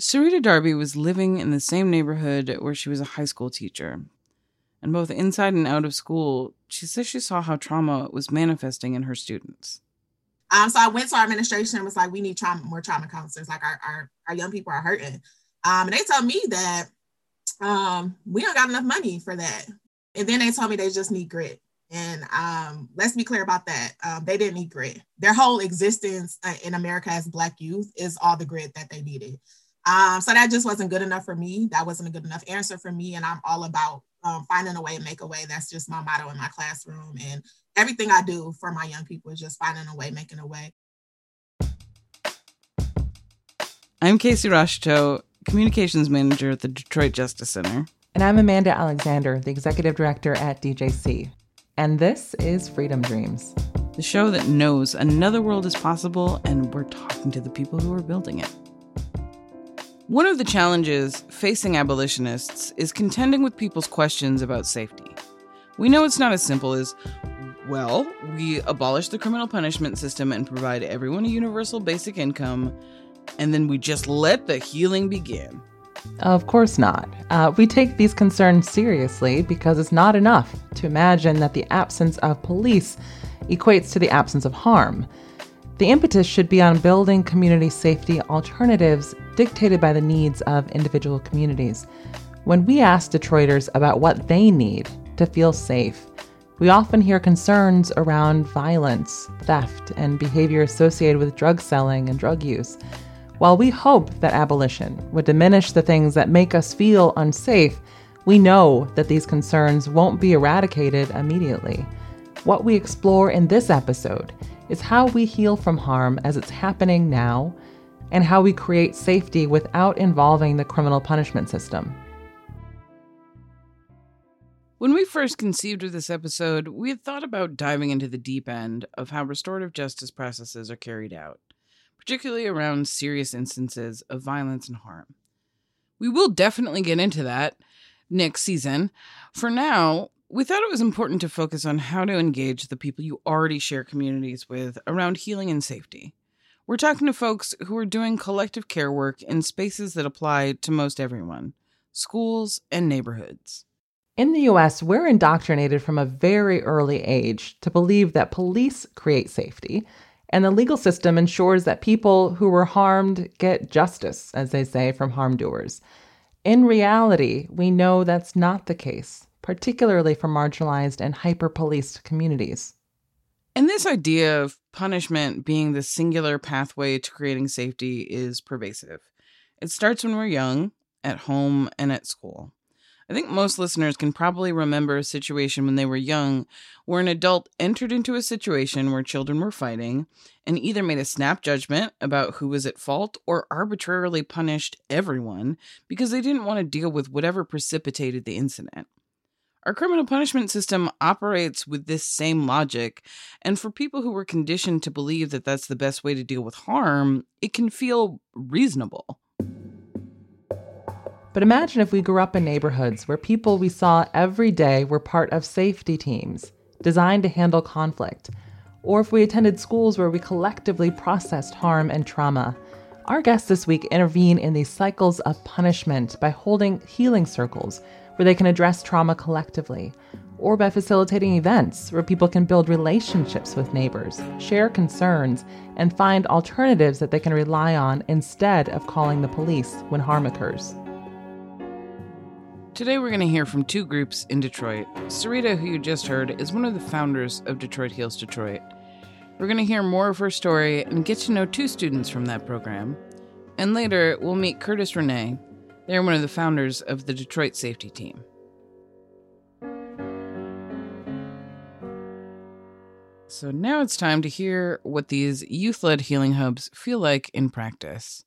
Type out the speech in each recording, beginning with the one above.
Sirrita Darby was living in the same neighborhood where she was a high school teacher. And both inside and out of school, she says she saw how trauma was manifesting in her students. Um, so I went to our administration and was like, we need trauma, more trauma counselors. Like our, our, our young people are hurting. Um, and they told me that um, we don't got enough money for that. And then they told me they just need grit. And um, let's be clear about that. Um, they didn't need grit. Their whole existence uh, in America as Black youth is all the grit that they needed. Um, so that just wasn't good enough for me. That wasn't a good enough answer for me. And I'm all about um, finding a way and make a way. That's just my motto in my classroom. And everything I do for my young people is just finding a way, making a way. I'm Casey Rocheteau, Communications Manager at the Detroit Justice Center. And I'm Amanda Alexander, the Executive Director at DJC. And this is Freedom Dreams, the show that knows another world is possible, and we're talking to the people who are building it. One of the challenges facing abolitionists is contending with people's questions about safety. We know it's not as simple as, well, we abolish the criminal punishment system and provide everyone a universal basic income, and then we just let the healing begin. Of course not. Uh, we take these concerns seriously because it's not enough to imagine that the absence of police equates to the absence of harm. The impetus should be on building community safety alternatives dictated by the needs of individual communities. When we ask Detroiters about what they need to feel safe, we often hear concerns around violence, theft, and behavior associated with drug selling and drug use. While we hope that abolition would diminish the things that make us feel unsafe, we know that these concerns won't be eradicated immediately. What we explore in this episode is how we heal from harm as it's happening now and how we create safety without involving the criminal punishment system. When we first conceived of this episode, we had thought about diving into the deep end of how restorative justice processes are carried out, particularly around serious instances of violence and harm. We will definitely get into that next season. For now, we thought it was important to focus on how to engage the people you already share communities with around healing and safety. We're talking to folks who are doing collective care work in spaces that apply to most everyone schools and neighborhoods. In the US, we're indoctrinated from a very early age to believe that police create safety, and the legal system ensures that people who were harmed get justice, as they say, from harm doers. In reality, we know that's not the case particularly for marginalized and hyper policed communities. And this idea of punishment being the singular pathway to creating safety is pervasive. It starts when we're young, at home, and at school. I think most listeners can probably remember a situation when they were young where an adult entered into a situation where children were fighting and either made a snap judgment about who was at fault or arbitrarily punished everyone because they didn't want to deal with whatever precipitated the incident. Our criminal punishment system operates with this same logic, and for people who were conditioned to believe that that's the best way to deal with harm, it can feel reasonable. But imagine if we grew up in neighborhoods where people we saw every day were part of safety teams designed to handle conflict, or if we attended schools where we collectively processed harm and trauma. Our guests this week intervene in these cycles of punishment by holding healing circles where they can address trauma collectively, or by facilitating events where people can build relationships with neighbors, share concerns, and find alternatives that they can rely on instead of calling the police when harm occurs. Today, we're going to hear from two groups in Detroit. Sirrita, who you just heard, is one of the founders of Detroit Heals Detroit. We're going to hear more of her story and get to know two students from that program. And later, we'll meet Curtis Renee, they're one of the founders of the Detroit Safety Team. So now it's time to hear what these youth led healing hubs feel like in practice.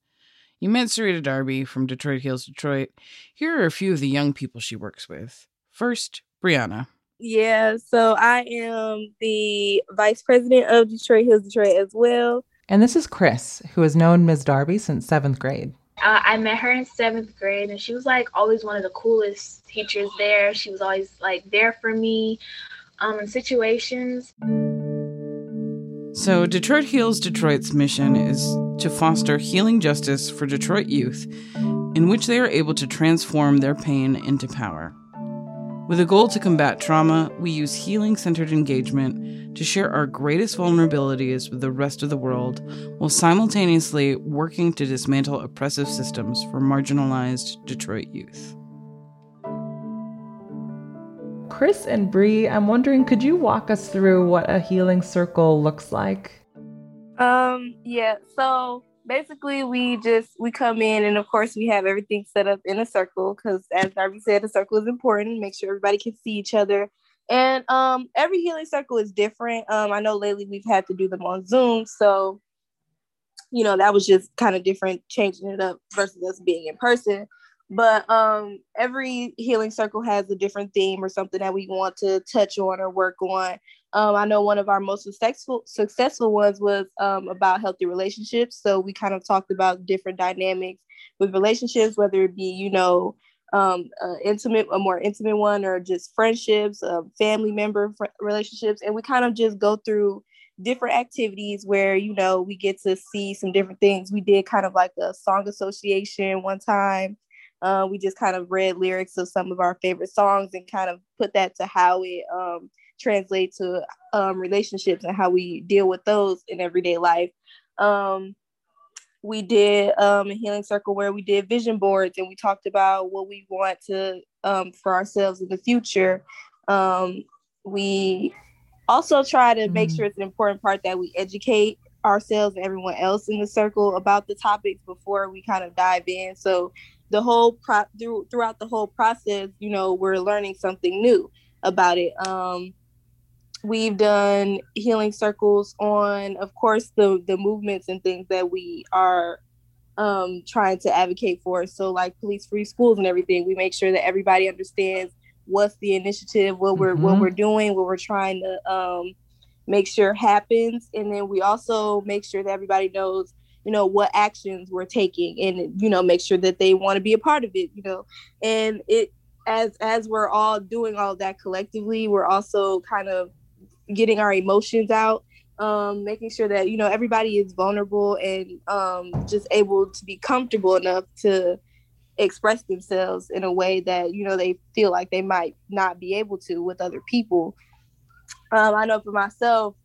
You met Sirrita Darby from Detroit Heals Detroit. Here are a few of the young people she works with. First, Brianna. Yeah, so I am the vice president of Detroit Heals Detroit as well. And this is Chris, who has known Ms. Darby since seventh grade. Uh, I met her in seventh grade, and she was like always one of the coolest teachers there. She was always like there for me um, in situations. So, Detroit Heals Detroit's mission is to foster healing justice for Detroit youth in which they are able to transform their pain into power. With a goal to combat trauma, we use healing centered engagement to share our greatest vulnerabilities with the rest of the world while simultaneously working to dismantle oppressive systems for marginalized Detroit youth. Chris and Bree, I'm wondering, could you walk us through what a healing circle looks like? Um, yeah. So basically, we just we come in, and of course, we have everything set up in a circle because, as Darby said, a circle is important. Make sure everybody can see each other. And um, every healing circle is different. Um, I know lately we've had to do them on Zoom, so you know that was just kind of different, changing it up versus us being in person. But um every healing circle has a different theme or something that we want to touch on or work on. Um, i know one of our most successful successful ones was um, about healthy relationships. So we kind of talked about different dynamics with relationships whether it be you know um, intimate a more intimate one or just friendships uh, family member fr- relationships. And we kind of just go through different activities where you know we get to see some different things. We did kind of like a song association one time. Uh, we just kind of read lyrics of some of our favorite songs and kind of put that to how it um, translates to um, relationships and how we deal with those in everyday life. Um, we did um, a healing circle where we did vision boards and we talked about what we want to um, for ourselves in the future. Um, we also try to make mm-hmm. sure it's an important part that we educate ourselves and everyone else in the circle about the topics before we kind of dive in. So the whole pro through, throughout the whole process, you know, we're learning something new about it. Um, we've done healing circles on, of course, the the movements and things that we are um, trying to advocate for. So, like police free schools and everything, we make sure that everybody understands what's the initiative, what we're mm-hmm. what we're doing, what we're trying to um, make sure happens, and then we also make sure that everybody knows you know what actions we're taking and you know make sure that they want to be a part of it you know and it as as we're all doing all that collectively we're also kind of getting our emotions out um making sure that you know everybody is vulnerable and um just able to be comfortable enough to express themselves in a way that you know they feel like they might not be able to with other people. Um i know for myself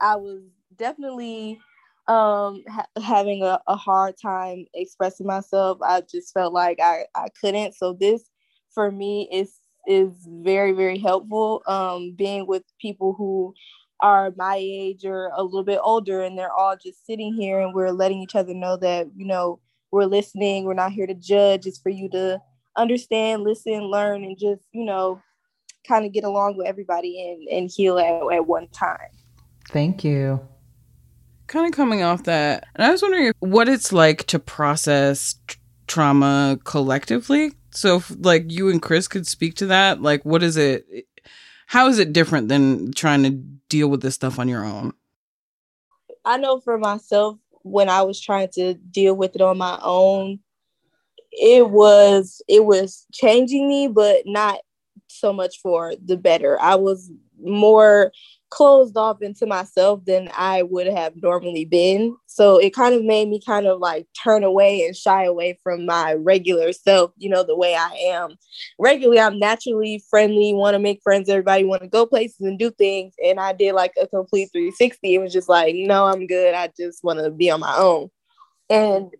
i was definitely um ha- having a, a hard time expressing myself. I just felt like i i couldn't. So this for me is is very very helpful um being with people who are my age or a little bit older and they're all just sitting here and we're letting each other know that you know we're listening we're not here to judge it's for you to understand listen learn and just you know kind of get along with everybody and and heal at, at one time thank you kind of coming off that, and I was wondering what it's like to process t- trauma collectively. So, if, like you and Chris could speak to that, like what is it? How is it different than trying to deal with this stuff on your own? I know for myself, when I was trying to deal with it on my own, it was it was changing me, but not so much for the better. I was more closed off into myself than I would have normally been. So it kind of made me kind of like turn away and shy away from my regular self, you know, the way I am. Regularly, I'm naturally friendly, want to make friends, everybody want to go places and do things. And I did like a complete 360. It was just like, no, I'm good. I just want to be on my own. And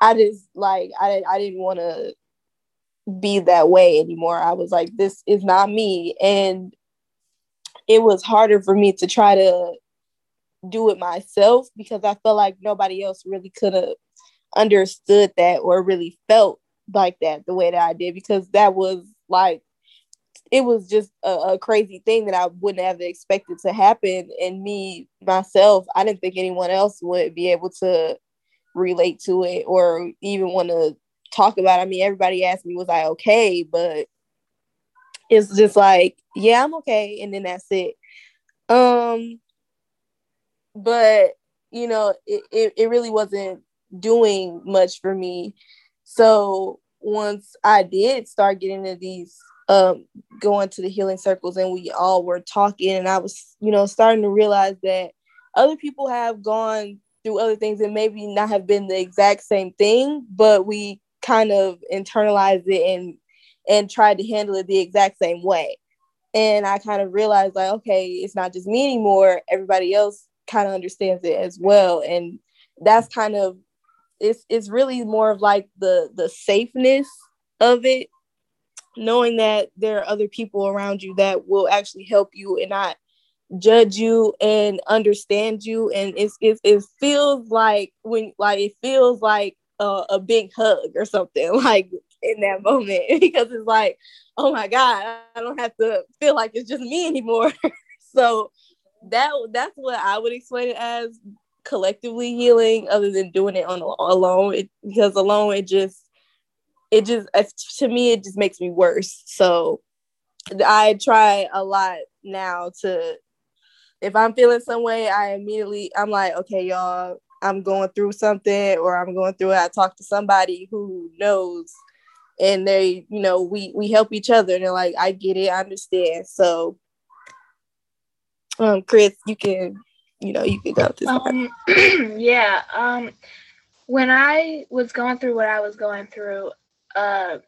I just like, I, I didn't want to be that way anymore. I was like, this is not me. And it was harder for me to try to do it myself because I felt like nobody else really could have understood that or really felt like that the way that I did because that was like it was just a, a, crazy thing that I wouldn't have expected to happen. And me myself, I didn't think anyone else would be able to relate to it or even want to talk about. It. I mean, everybody asked me, was I okay? But it's just like, yeah, I'm okay, and then that's it. Um, but you know, it, it, it really wasn't doing much for me. So once I did start getting into these um going to the healing circles and we all were talking and I was, you know, starting to realize that other people have gone through other things and maybe not have been the exact same thing, but we kind of internalized it and and tried to handle it the exact same way. And I kind of realized like, okay, it's not just me anymore. Everybody else kind of understands it as well. And that's kind of it's it's really more of like the the safeness of it knowing that there are other people around you that will actually help you and not judge you and understand you and it's, it's it feels like when like it feels like a, a big hug or something like in that moment because it's like oh my god i don't have to feel like it's just me anymore. So that that's what i would explain it as collectively healing other than doing it on alone. It, because alone it just it just to me it just makes me worse. So i try a lot now to if i'm feeling some way i immediately i'm like okay y'all i'm going through something or i'm going through it. I talk to somebody who knows and they you know we we help each other and they're like i get it i understand so um chris you can you know you can go this um, yeah um when i was going through what i was going through uh,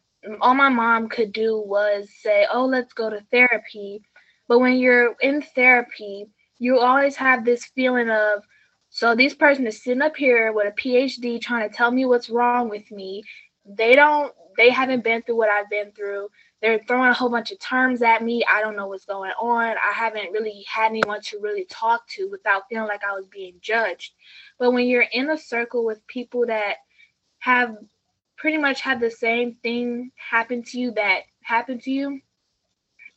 all my mom could do was say, "Oh, let's go to therapy." But when you're in therapy, you always have this feeling of, so this person is sitting up here with a PhD trying to tell me what's wrong with me. They don't, they haven't been through what I've been through. They're throwing a whole bunch of terms at me. I don't know what's going on. I haven't really had anyone to really talk to without feeling like I was being judged. But when you're in a circle with people that have pretty much had the same thing happen to you that happened to you,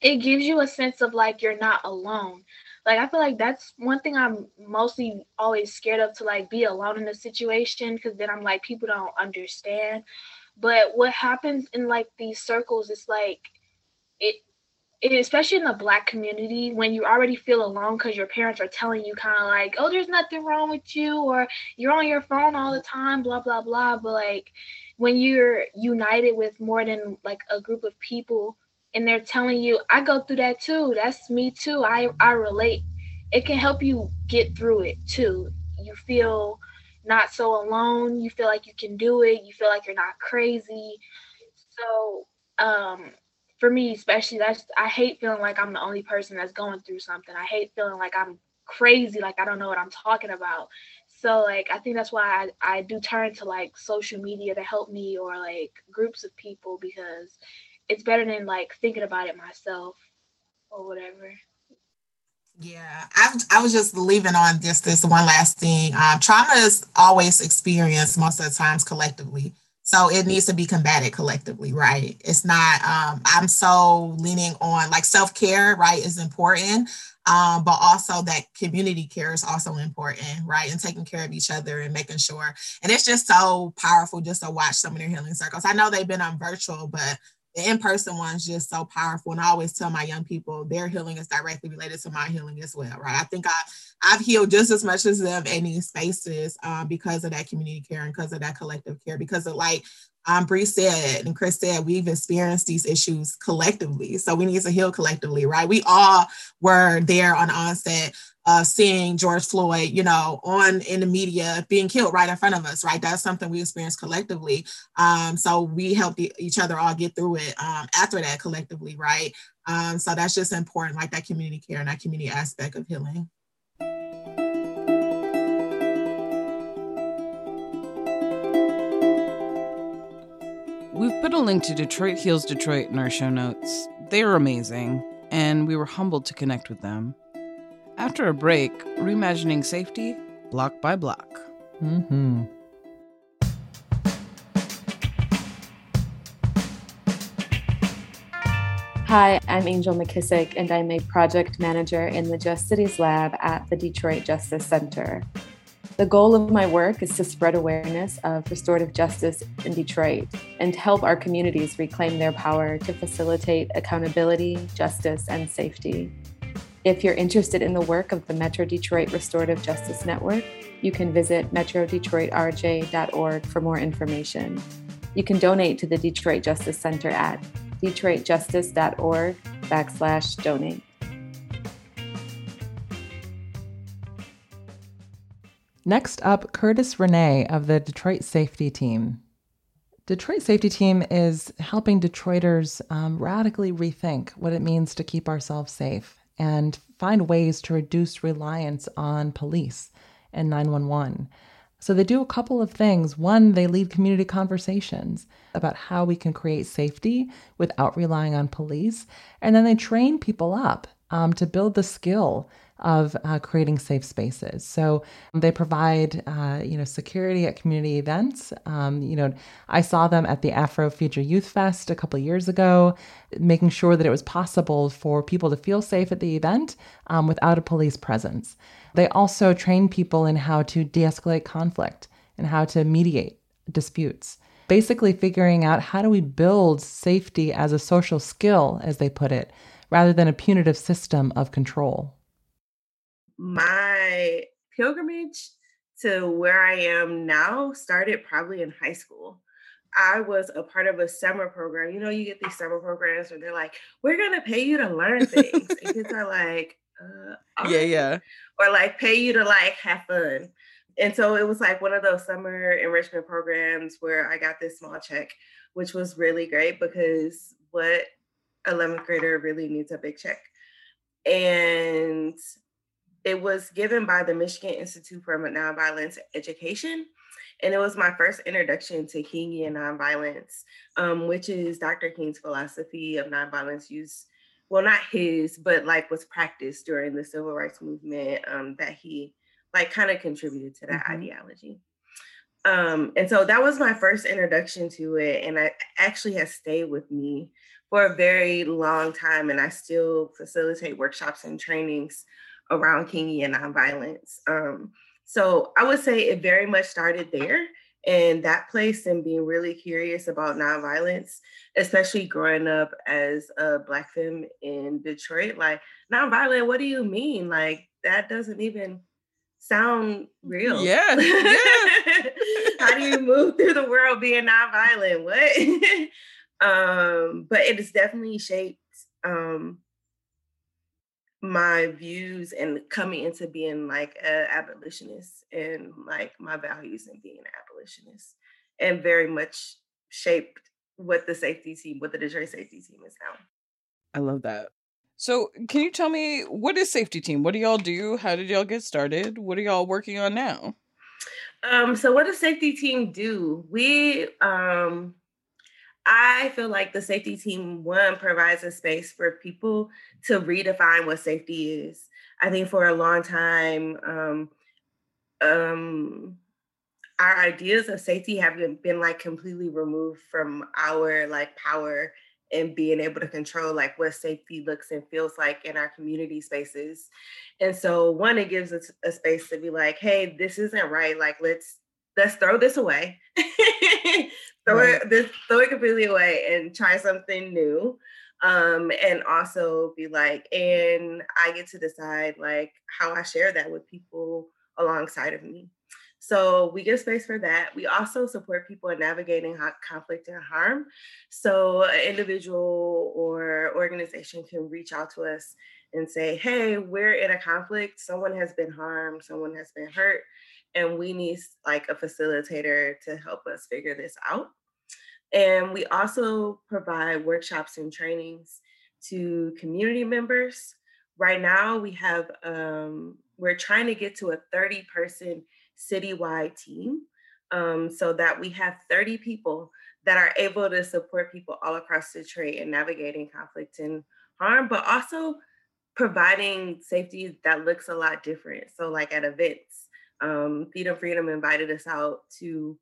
it gives you a sense of like you're not alone. Like I feel like that's one thing I'm mostly always scared of to like be alone in a situation because then I'm like people don't understand. But what happens in like these circles is like it it, especially in the black community when you already feel alone because your parents are telling you kind of like oh there's nothing wrong with you or you're on your phone all the time blah blah blah. But like when you're united with more than like a group of people and they're telling you i go through that too. That's me too. I i relate. It can help you get through it too. You feel not so alone. You feel like you can do it. You feel like you're not crazy. So um for me especially that's i hate feeling like i'm the only person that's going through something. I hate feeling like i'm crazy like i don't know what i'm talking about. So like I think that's why I, I do turn to like social media to help me or like groups of people because it's better than like thinking about it myself or whatever. Yeah, I, I was just leaving on just this one last thing. Um, trauma is always experienced most of the times collectively. So it needs to be combated collectively, right? It's not, um, I'm so leaning on like self care, right, is important um, but also that community care is also important, right? And taking care of each other and making sure. And it's just so powerful just to watch some of their healing circles. I know they've been on virtual, but the in-person one's just so powerful. And I always tell my young people their healing is directly related to my healing as well, right? I think I I've healed just as much as them in these spaces um, because of that community care and because of that collective care, because of like um, Bree said and Chris said, we've experienced these issues collectively. So we need to heal collectively, right? We all were there on onset uh, seeing George Floyd, you know, on in the media being killed right in front of us, right? That's something we experienced collectively. Um, so we helped each other all get through it um, after that collectively, right? Um, so that's just important, like that community care and that community aspect of healing. We've put a link to Detroit Heals Detroit in our show notes. They are amazing, and we were humbled to connect with them. After a break, reimagining safety block by block. Mm-hmm. Hi, I'm Angel McKissick, and I'm a project manager in the Just Cities Lab at the Detroit Justice Center. The goal of my work is to spread awareness of restorative justice in Detroit and help our communities reclaim their power to facilitate accountability, justice, and safety. If you're interested in the work of the Metro Detroit Restorative Justice Network, you can visit metrodetroitrj.org for more information. You can donate to the Detroit Justice Center at detroitjustice.org backslash donate. Next up, Curtis Renee of the Detroit Safety Team. Detroit Safety Team is helping Detroiters um, radically rethink what it means to keep ourselves safe and find ways to reduce reliance on police and 911. So they do a couple of things. One, they lead community conversations about how we can create safety without relying on police. And then they train people up um, to build the skill of uh, creating safe spaces. So they provide, uh, you know, security at community events. Um, you know, I saw them at the Afro Future Youth Fest a couple years ago, making sure that it was possible for people to feel safe at the event um, without a police presence. They also train people in how to de-escalate conflict and how to mediate disputes. Basically, figuring out how do we build safety as a social skill, as they put it, rather than a punitive system of control? My pilgrimage to where I am now started probably in high school. I was a part of a summer program. You know, you get these summer programs where they're like, we're going to pay you to learn things. and kids are like, uh, yeah, yeah. Or like pay you to like have fun. And so it was like one of those summer enrichment programs where I got this small check, which was really great because what 11th grader really needs a big check. And it was given by the Michigan Institute for Nonviolence Education. And it was my first introduction to Kingian nonviolence, um, which is Dr. King's philosophy of nonviolence use. Well, not his, but like was practiced during the civil rights movement um, that he like kind of contributed to that mm-hmm. ideology. Um, and so that was my first introduction to it. And it actually has stayed with me for a very long time, and I still facilitate workshops and trainings around Kingian nonviolence. Um, so I would say it very much started there and that place and being really curious about nonviolence, especially growing up as a Black femme in Detroit. Like, nonviolent, what do you mean? Like, that doesn't even sound real. Yeah. yeah. How do you move through the world being nonviolent? What? Um, but it has definitely shaped um, my views and coming into being like an abolitionist and like my values in being an abolitionist and very much shaped what the safety team, what the Detroit safety team is now. I love that. So, can you tell me what is safety team? What do y'all do? How did y'all get started? What are y'all working on now? Um, so what does safety team do? We um I feel like the safety team one provides a space for people to redefine what safety is. I think for a long time, um, um, our ideas of safety have been, been like completely removed from our like power and being able to control like what safety looks and feels like in our community spaces. And so one, it gives us a space to be like, hey, this isn't right. Like let's let's throw this away. throw right. it this throw it completely away and try something new. Um and also be like and i get to decide like how i share that with people alongside of me. So we give space for that. We also support people in navigating conflict and harm. So an individual or organization can reach out to us and say hey we're in a conflict. Someone has been harmed. Someone has been hurt and we need like a facilitator to help us figure this out. And we also provide workshops and trainings to community members. Right now, we have, um, we're trying to get to a 30 person citywide team um, so that we have 30 people that are able to support people all across the Detroit in navigating conflict and harm, but also providing safety that looks a lot different. So, like at events, um, Feedom Freedom invited us out to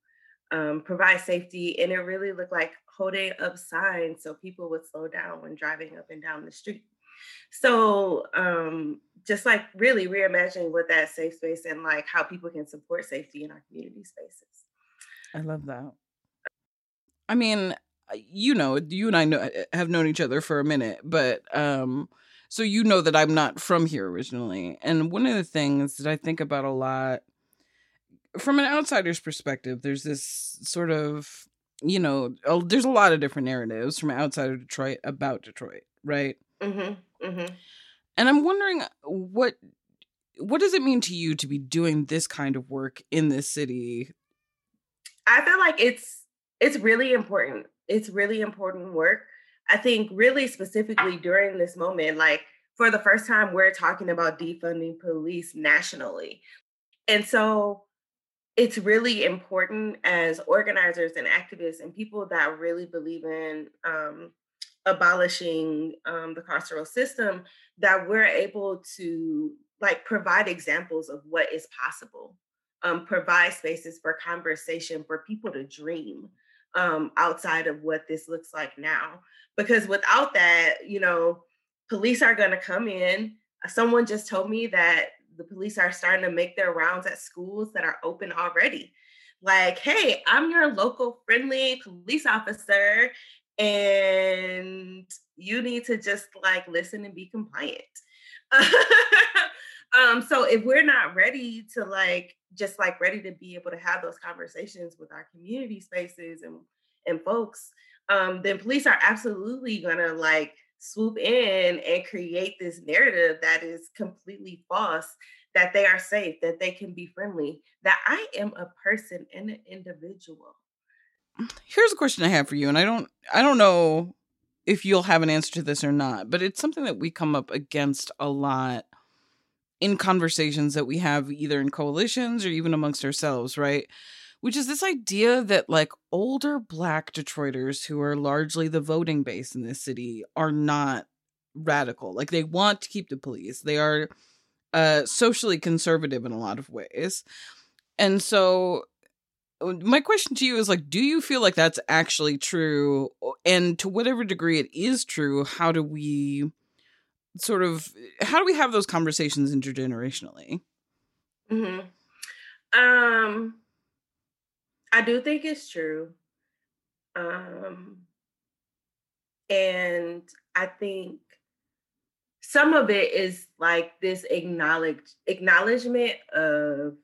um, provide safety, and it really looked like holding up signs so people would slow down when driving up and down the street. So, um, just like really reimagining what that safe space and like how people can support safety in our community spaces. I love that. I mean, you know, you and I know have known each other for a minute, but um, so you know that I'm not from here originally. And one of the things that I think about a lot from an outsider's perspective, there's this sort of, you know, there's a lot of different narratives from outside of Detroit about Detroit, right? Mm-hmm, mm-hmm. And I'm wondering what what does it mean to you to be doing this kind of work in this city? I feel like it's it's really important. It's really important work. I think really specifically during this moment, like for the first time, we're talking about defunding police nationally. And so it's really important as organizers and activists and people that really believe in um, abolishing um, the carceral system that we're able to like provide examples of what is possible um, provide spaces for conversation for people to dream um, outside of what this looks like now. Because without that you know police are going to come in. Someone just told me that the police are starting to make their rounds at schools that are open already like hey i'm your local friendly police officer and you need to just like listen and be compliant. um, so if we're not ready to like just like ready to be able to have those conversations with our community spaces and and folks, um, then police are absolutely gonna like swoop in and create this narrative that is completely false that they are safe, that they can be friendly, that I am a person and an individual here's a question I have for you, and I don't I don't know if you'll have an answer to this or not, but it's something that we come up against a lot in conversations that we have either in coalitions or even amongst ourselves, right? Which is this idea that like older black Detroiters who are largely the voting base in this city are not radical. Like they want to keep the police. They are uh socially conservative in a lot of ways. And so my question to you is like do you feel like that's actually true and to whatever degree it is true how do we sort of how do we have those conversations intergenerationally mm-hmm. um i do think it's true um and i think some of it is like this acknowledge acknowledgement of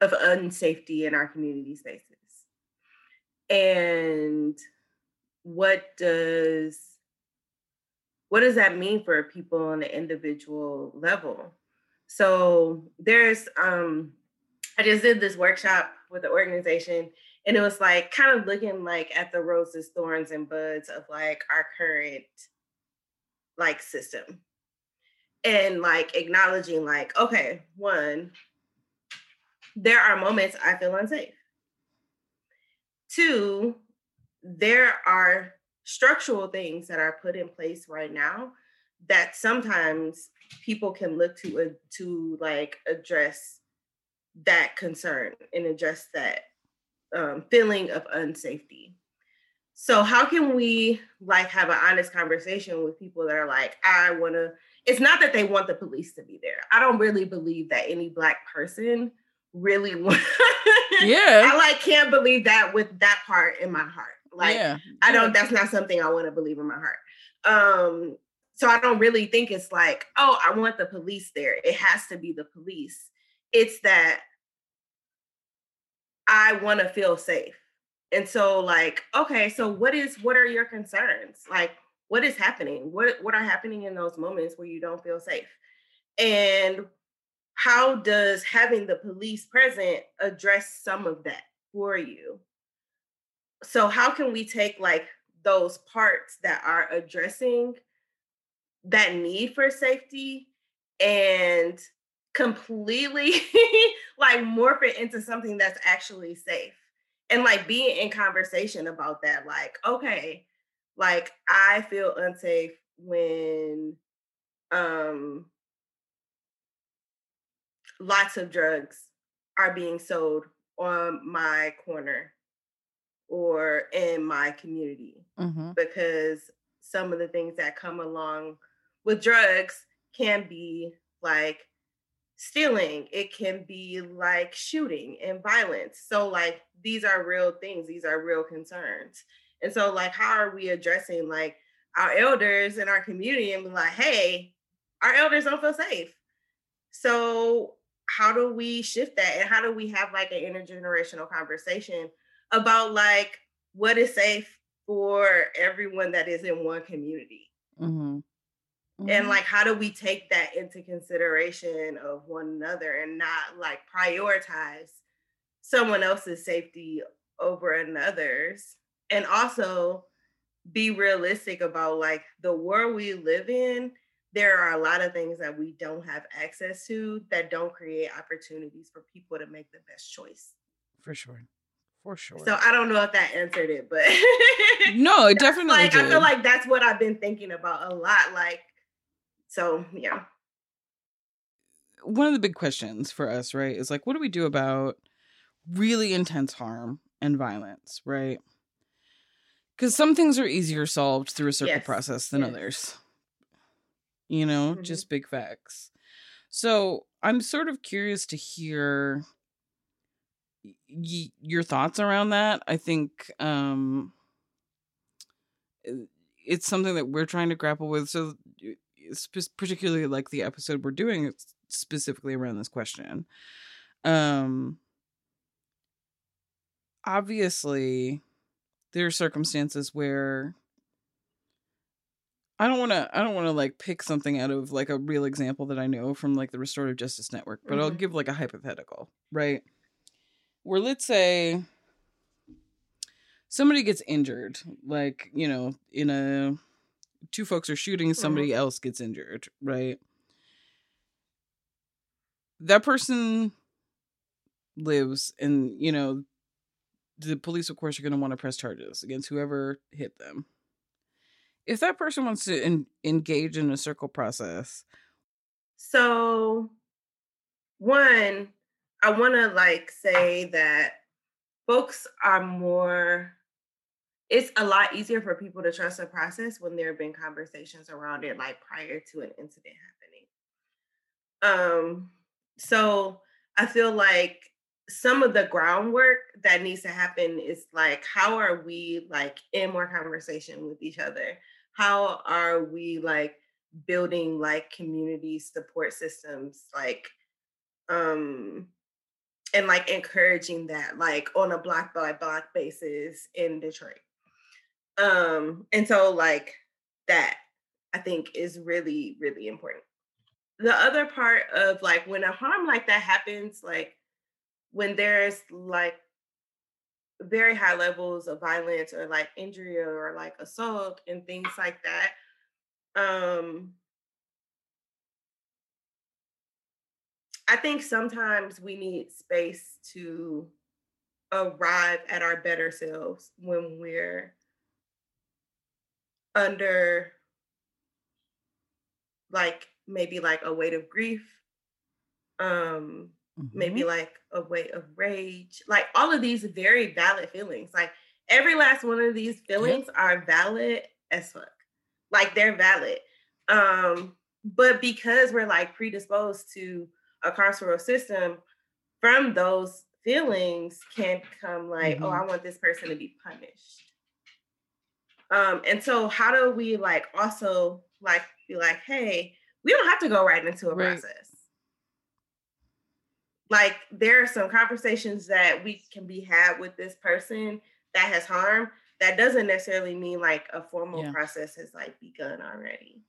of unsafety in our community spaces. And what does what does that mean for people on an individual level? So there's um I just did this workshop with the organization and it was like kind of looking like at the roses, thorns, and buds of like our current like system. And like acknowledging like, okay, one, there are moments I feel unsafe. Two, there are structural things that are put in place right now that sometimes people can look to uh, to like address that concern and address that um, feeling of unsafety. So how can we like have an honest conversation with people that are like, I want to? It's not that they want the police to be there. I don't really believe that any black person really want. yeah. I like can't believe that with that part in my heart. Like yeah. I don't. That's not something I want to believe in my heart. Um. So I don't really think it's like, oh, I want the police there. It has to be the police. It's that I want to feel safe. And so like, okay, so what is what are your concerns? Like what is happening? What what are happening in those moments where you don't feel safe? And how does having the police present address some of that for you? So, how can we take like those parts that are addressing that need for safety and completely like morph it into something that's actually safe and like being in conversation about that like okay like i feel unsafe when um lots of drugs are being sold on my corner or in my community mm-hmm. because some of the things that come along with drugs can be like stealing it can be like shooting and violence. So like these are real things these are real concerns. And so like how are we addressing like our elders in our community and be like hey our elders don't feel safe. So how do we shift that? And how do we have like an intergenerational conversation about like what is safe for everyone that is in one community? Mm-hmm. Mm-hmm. And like, how do we take that into consideration of one another and not like prioritize someone else's safety over another's? And also be realistic about like the world we live in. There are a lot of things that we don't have access to that don't create opportunities for people to make the best choice. For sure. For sure. So I don't know if that answered it, but no, it definitely like did. I feel like that's what I've been thinking about a lot. Like, so yeah. One of the big questions for us, right, is like, what do we do about really intense harm and violence, right? Because some things are easier solved through a circle yes. process than yes. others. You know, mm-hmm. just big facts. So I'm sort of curious to hear y- your thoughts around that. I think um, it's something that we're trying to grapple with. So, particularly like the episode we're doing specifically around this question. Um, obviously, there are circumstances where I don't want to I don't want to like pick something out of like a real example that I know from like the restorative justice network, but mm-hmm. I'll give like a hypothetical, right? where let's say somebody gets injured, like, you know, in a two folks are shooting, somebody mm-hmm. else gets injured, right? That person lives and, you know, the police of course are going to want to press charges against whoever hit them. If that person wants to in- engage in a circle process, so one I want to like say that folks are more it's a lot easier for people to trust the process when there have been conversations around it like prior to an incident happening um so i feel like some of the groundwork that needs to happen is like how are we like in more conversation with each other how are we like building like community support systems like um and like encouraging that like on a block by block basis in Detroit. Um and so like that I think is really really important. The other part of like when a harm like that happens like when there's like very high levels of violence or like injury or like assault and things like that um I think sometimes we need space to arrive at our better selves when we're under like maybe like a weight of grief um mm-hmm. maybe like a weight of rage like all of these very valid feelings like every last one of these feelings are valid as fuck like they're valid um but because we're like predisposed to a carceral system, from those feelings can come like, mm-hmm. oh, I want this person to be punished. Um, and so how do we like also like be like, hey, we don't have to go right into a right. process. Like there are some conversations that we can be had with this person that has harm. That doesn't necessarily mean like a formal yeah. process has like begun already.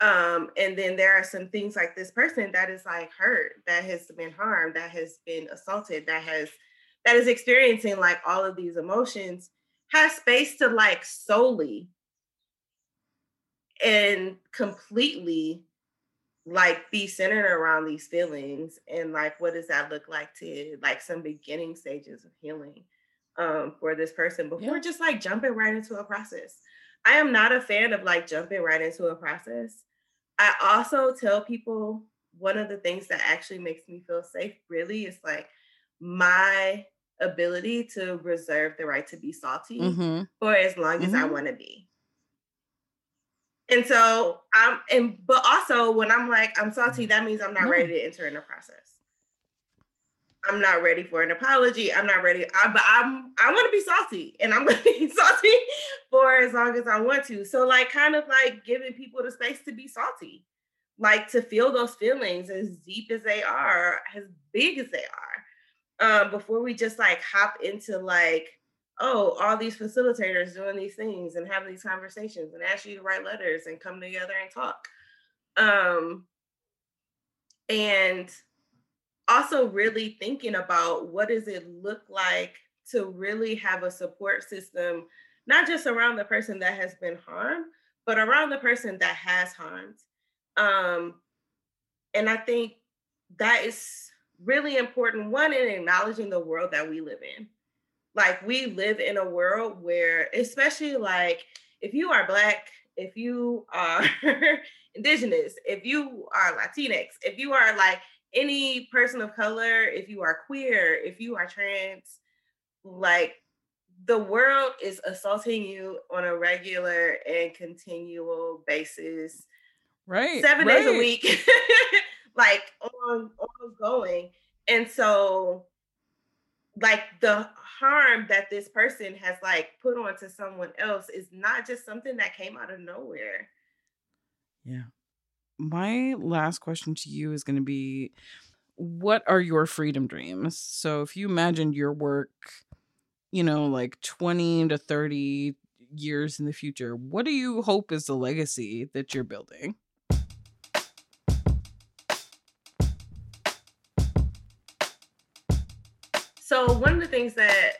Um, and then there are some things like this person that is like hurt, that has been harmed, that has been assaulted, that has that is experiencing like all of these emotions, has space to like solely and completely like be centered around these feelings and like what does that look like to like some beginning stages of healing um for this person before yeah. just like jumping right into a process I am not a fan of like jumping right into a process. I also tell people one of the things that actually makes me feel safe really is like my ability to reserve the right to be salty mm-hmm. for as long as mm-hmm. I want to be. And so I'm and but also when I'm like I'm salty, that means I'm not ready to enter in a process. I'm not ready for an apology. I'm not ready. I, but I'm I want to be salty, and I'm going to be salty for as long as I want to. So like, kind of like giving people the space to be salty, like to feel those feelings as deep as they are, as big as they are, um, before we just like hop into like, oh, all these facilitators doing these things and having these conversations and ask you to write letters and come together and talk. Um, and also really thinking about what does it look like to really have a support system, not just around the person that has been harmed, but around the person that has harmed. Um, and I think that is really important. One, in acknowledging the world that we live in. Like, we live in a world where, especially like if you are Black, if you are Indigenous, if you are Latinx, if you are like any person of color, if you are queer, if you are trans, like the world is assaulting you on a regular and continual basis. Right. Seven right. days a week. like on ongoing. And so like the harm that this person has like put onto someone else is not just something that came out of nowhere. Yeah. My last question to you is going to be what are your freedom dreams? So if you imagined your work, you know, like 20 to 30 years in the future, what do you hope is the legacy that you're building? So one of the things that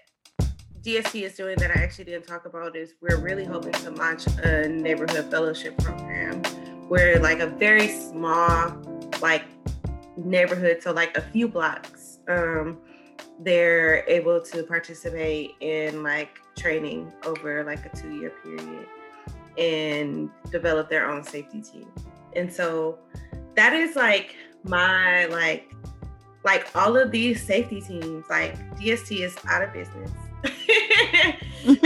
DST is doing that I actually didn't talk about is we're really hoping to launch a neighborhood fellowship program where like a very small like neighborhood, so like a few blocks, um, they're able to participate in like training over like a two year period and develop their own safety team. And so that is like my like like all of these safety teams, like DST is out of business. this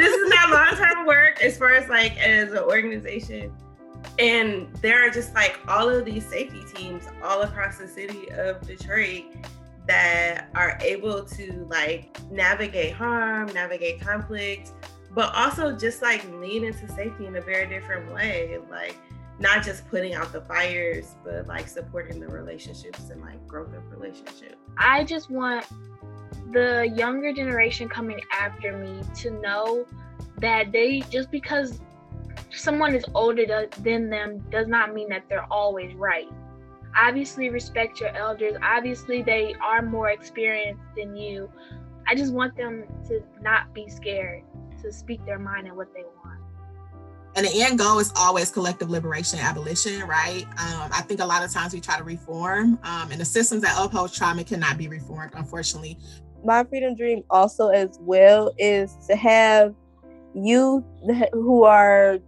is not long-term work as far as like as an organization. And there are just like all of these safety teams all across the city of Detroit that are able to like navigate harm, navigate conflict, but also just like lean into safety in a very different way. Like not just putting out the fires, but like supporting the relationships and like growth of relationship. I just want the younger generation coming after me to know that they just because someone is older than them does not mean that they're always right. Obviously, respect your elders. Obviously, they are more experienced than you. I just want them to not be scared to speak their mind and what they want and the end goal is always collective liberation abolition right? Um, i think a lot of times we try to reform um, and the systems that uphold trauma cannot be reformed unfortunately. My freedom dream also as well is to have youth who are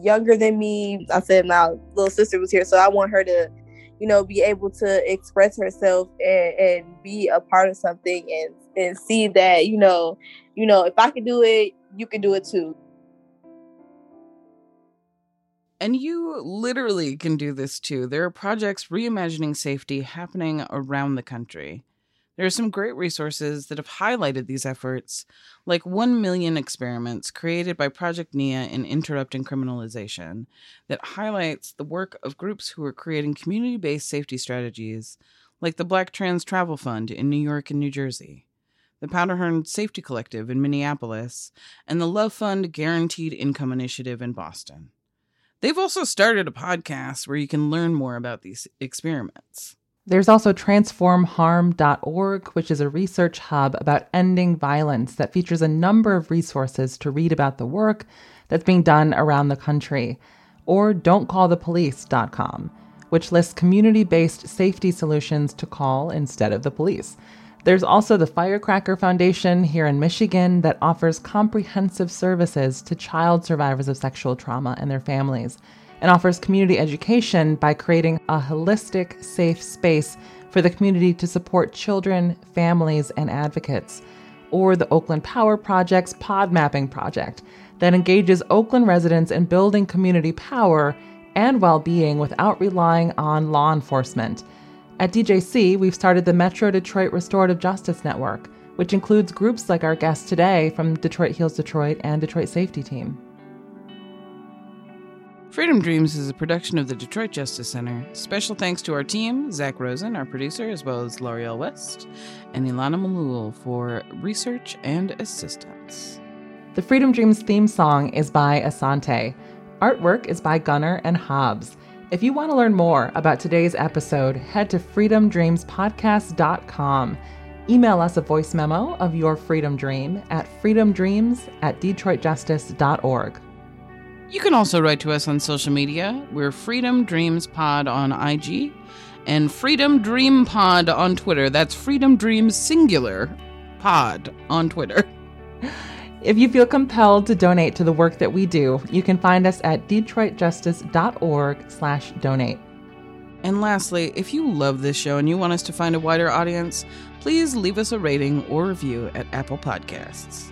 younger than me. I said my little sister was here so i want her to you know be able to express herself and, and be a part of something and and see that you know you know if i can do it you can do it too and you literally can do this too. There are projects reimagining safety happening around the country. There are some great resources that have highlighted these efforts, like 1 Million Experiments, created by Project NIA in Interrupting Criminalization, that highlights the work of groups who are creating community based safety strategies, like the Black Trans Travel Fund in New York and New Jersey, the Powderhorn Safety Collective in Minneapolis, and the Love Fund Guaranteed Income Initiative in Boston. They've also started a podcast where you can learn more about these experiments. There's also transformharm.org, which is a research hub about ending violence that features a number of resources to read about the work that's being done around the country. Or don'tcallthepolice.com, which lists community based safety solutions to call instead of the police. There's also the Firecracker Foundation here in Michigan that offers comprehensive services to child survivors of sexual trauma and their families, and offers community education by creating a holistic, safe space for the community to support children, families, and advocates. Or the Oakland Power Project's Pod Mapping Project that engages Oakland residents in building community power and well being without relying on law enforcement. At DJC, we've started the Metro Detroit Restorative Justice Network, which includes groups like our guest today from Detroit Heals Detroit and Detroit Safety Team. Freedom Dreams is a production of the Detroit Justice Center. Special thanks to our team, Zach Rosen, our producer, as well as L'Oreal West, and Ilana Malul for research and assistance. The Freedom Dreams theme song is by Asante. Artwork is by Gunner and Hobbs. If you want to learn more about today's episode, head to freedomdreamspodcast.com. Email us a voice memo of your freedom dream at freedomdreams at detroitjustice.org. You can also write to us on social media. We're Freedom Dreams Pod on IG and Freedom Dream Pod on Twitter. That's Freedom Dreams Singular Pod on Twitter. If you feel compelled to donate to the work that we do, you can find us at detroitjustice.org slash donate. And lastly, if you love this show and you want us to find a wider audience, please leave us a rating or review at Apple Podcasts.